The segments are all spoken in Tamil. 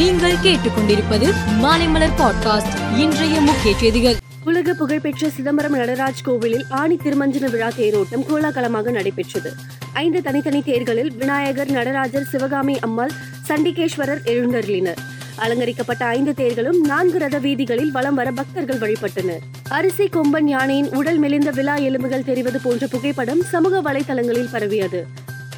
நீங்கள் கேட்டுக்கொண்டிருப்பது மாலைமலர் பாட்காஸ்ட். இன்றைய முக்கிய செய்திகள். உலக புகழ்பெற்ற சிதம்பரம் நடராஜ் கோவிலில் ஆணி திருமஞ்சன விழா தேரோட்டம் கோலாகலமாக நடைபெற்றது. ஐந்து தனித்தனி தேர்களில் விநாயகர் நடராஜர் சிவகாமி அம்மாள் சண்டிகேஸ்வரர் எழுந்தருளினர். அலங்கரிக்கப்பட்ட ஐந்து தேர்களும் நான்கு ரத வீதிகளில் வலம் வர பக்தர்கள் வழிபட்டனர். அரிசி கொம்பன் யானையின் உடல் மெலிந்த விழா எலும்புகள் தெரிவது போன்ற புகைப்படம் சமூக வலைதளங்களில் பரவியது.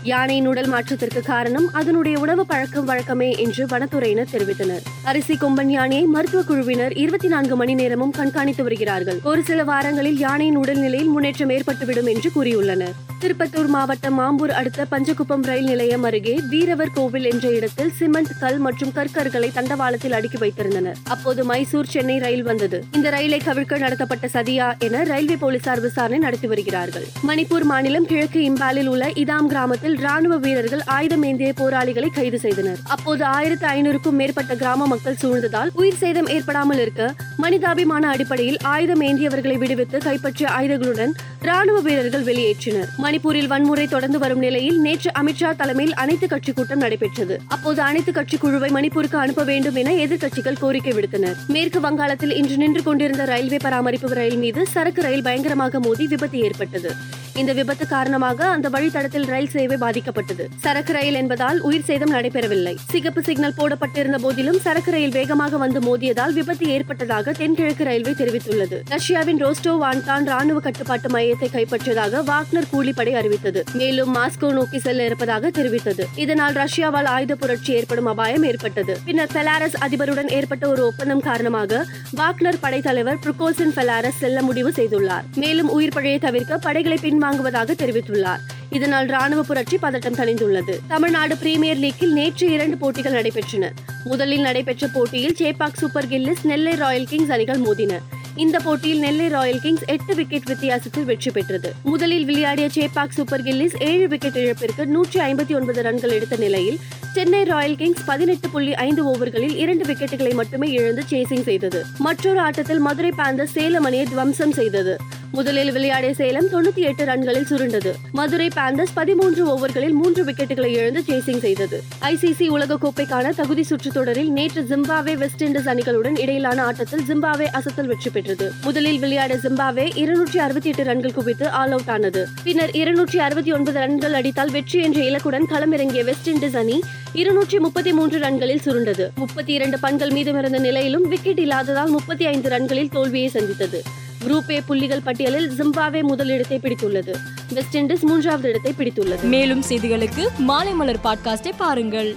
யானையின் உடல் மாற்றத்திற்கு காரணம் அதனுடைய உணவு பழக்கம் வழக்கமே என்று வனத்துறையினர் தெரிவித்தனர். அரிசி கொம்பன் யானையை மருத்துவ குழுவினர் இருபத்தி நான்கு மணி நேரமும் கண்காணித்து வருகிறார்கள். ஒரு சில வாரங்களில் யானையின் உடல்நிலையில் முன்னேற்றம் ஏற்பட்டுவிடும் என்று கூறியுள்ளனர். திருப்பத்தூர் மாவட்டம் மாம்பூர் அடுத்த பஞ்சகுப்பம் ரயில் நிலையம் அருகே வீரவர் கோவில் என்ற இடத்தில் சிமெண்ட் கல் மற்றும் கற்கர்களை தண்டவாளத்தில் அடுக்கி வைத்திருந்தனர். அப்போது மைசூர் சென்னை ரயில் வந்தது. இந்த ரயிலை கவிழ்க்க நடத்தப்பட்ட சதியா என ரயில்வே போலீசார் விசாரணை நடத்தி வருகிறார்கள். மணிப்பூர் மாநிலம் கிழக்கு இம்பாலில் உள்ள இதாம் கிராமத்தில் ராணுவ வீரர்கள் ஆயுதம் ஏந்திய போராளிகளை கைது செய்தனர். அப்போது ஆயிரத்து ஐநூறுக்கும் மேற்பட்ட கிராம மக்கள் சூழ்ந்ததால் உயிர் சேதம் ஏற்படாமல் இருக்க மனிதாபிமான அடிப்படையில் ஆயுதம் ஏந்தியவர்களை விடுவித்து கைப்பற்றிய ஆயுதங்களுடன் ராணுவ வீரர்கள் வெளியேற்றினர். மணிப்பூரில் வன்முறை தொடர்ந்து வரும் நிலையில் நேற்று அமித்ஷா தலைமையில் அனைத்து கட்சி கூட்டம் நடைபெற்றது. அப்போது அனைத்து கட்சி குழுவை மணிப்பூருக்கு அனுப்ப வேண்டும் என எதிர்க்கட்சிகள் கோரிக்கை விடுத்தனர். மேற்கு வங்காளத்தில் இன்று நின்று கொண்டிருந்த ரயில்வே பராமரிப்பு ரயில் மீது சரக்கு ரயில் பயங்கரமாக மோதி விபத்து ஏற்பட்டது. இந்த விபத்து காரணமாக அந்த வழித்தடத்தில் ரயில் சேவை பாதிக்கப்பட்டது. சரக்கு ரயில் என்பதால் உயிர் சேதம் நடைபெறவில்லை. சிகப்பு சிக்னல் போடப்பட்டிருந்த போதிலும் சரக்கு ரயில் வேகமாக வந்து மோதியதால் விபத்து ஏற்பட்டதாக தென்கிழக்கு ரயில்வே தெரிவித்துள்ளது. ரஷ்யாவின் ரோஸ்டோ வான்தான் ராணுவ கட்டுப்பாட்டு மையத்தை கைப்பற்றியதாக வாக்னர் கூலிப்படை அறிவித்தது. மேலும் மாஸ்கோ நோக்கி செல்ல இருப்பதாக தெரிவித்தது. இதனால் ரஷ்யாவால் ஆயுத புரட்சி ஏற்படும் அபாயம் ஏற்பட்டது. பின்னர் பெலாரஸ் அதிபருடன் ஏற்பட்ட ஒரு ஒப்பந்தம் காரணமாக வாக்னர் படைத்தலைவர் புரோகோசின் பெலாரஸ் செல்ல முடிவு செய்துள்ளார். மேலும் உயிர் பழையை தவிர்க்க படைகளை பின் பின்வாங்குவதாக தெரிவித்துள்ளார். இதனால் ராணுவ புரட்சி பதட்டம் தணிந்துள்ளது. தமிழ்நாடு பிரீமியர் லீக்கில் நேற்று இரண்டு போட்டிகள் நடைபெற்றன. முதலில் நடைபெற்ற போட்டியில் Chepauk Super Gillies Nellai Royal Kings அணிகள் மோதின. இந்த போட்டியில் நெல்லை ராயல் கிங்ஸ் எட்டு விக்கெட் வித்தியாசத்தில் வெற்றி பெற்றது. முதலில் விளையாடிய சேப்பாக் சூப்பர் கில்லிஸ் ஏழு விக்கெட் இழப்பிற்கு நூற்றி ஐம்பத்தி ஒன்பது ரன்கள் எடுத்த நிலையில் சென்னை ராயல் கிங்ஸ் பதினெட்டு புள்ளி ஐந்து ஓவர்களில் இரண்டு விக்கெட்டுகளை மட்டுமே இழந்து சேசிங் செய்தது. மற்றொரு ஆட்டத்தில் மதுரை பேந்தர்ஸ் சேலம் அணியை துவம்சம் செய்தது. முதலில் விளையாடிய சேலம் தொண்ணூத்தி எட்டு ரன்களில் சுருண்டது. மதுரை பேந்தர்ஸ் பதிமூன்று ஓவர்களில் மூன்று விக்கெட்டுகளை இழந்து சேசிங் செய்தது. ஐசிசி உலகக்கோப்பைக்கான தகுதி சுற்றுத் தொடரில் நேற்று ஜிம்பாவே வெஸ்ட் இண்டீஸ் அணிகளுடன் இடையிலான ஆட்டத்தில் ஜிம்பாவே அசத்தல் வெற்றி பெற்றது. முதலில் விளையாட ஜிம்பாவே இருநூற்றி அறுபத்தி எட்டு ரன்கள் குவித்து ஆல் அவுட் ஆனது. பின்னர் இருநூற்றி அறுபத்தி ஒன்பது ரன்கள் அடித்தால் வெற்றி என்ற இலக்குடன் களமிறங்கிய வெஸ்ட் இண்டீஸ் அணி இருநூற்றி முப்பத்தி மூன்று ரன்களில் சுருண்டது. முப்பத்தி இரண்டு பண்கள் மீதமிருந்த நிலையிலும் விக்கெட் இல்லாததால் முப்பத்தி ஐந்து ரன்களில் தோல்வியை சந்தித்தது. குரூப் ஏ புள்ளிகள் பட்டியலில் ஜிம்பாவே முதலிடத்தை பிடித்துள்ளது. வெஸ்ட் இண்டீஸ் மூன்றாவது இடத்தை பிடித்துள்ளது. மேலும் செய்திகளுக்கு மாலைமலர் பாட்காஸ்டை பாருங்கள்.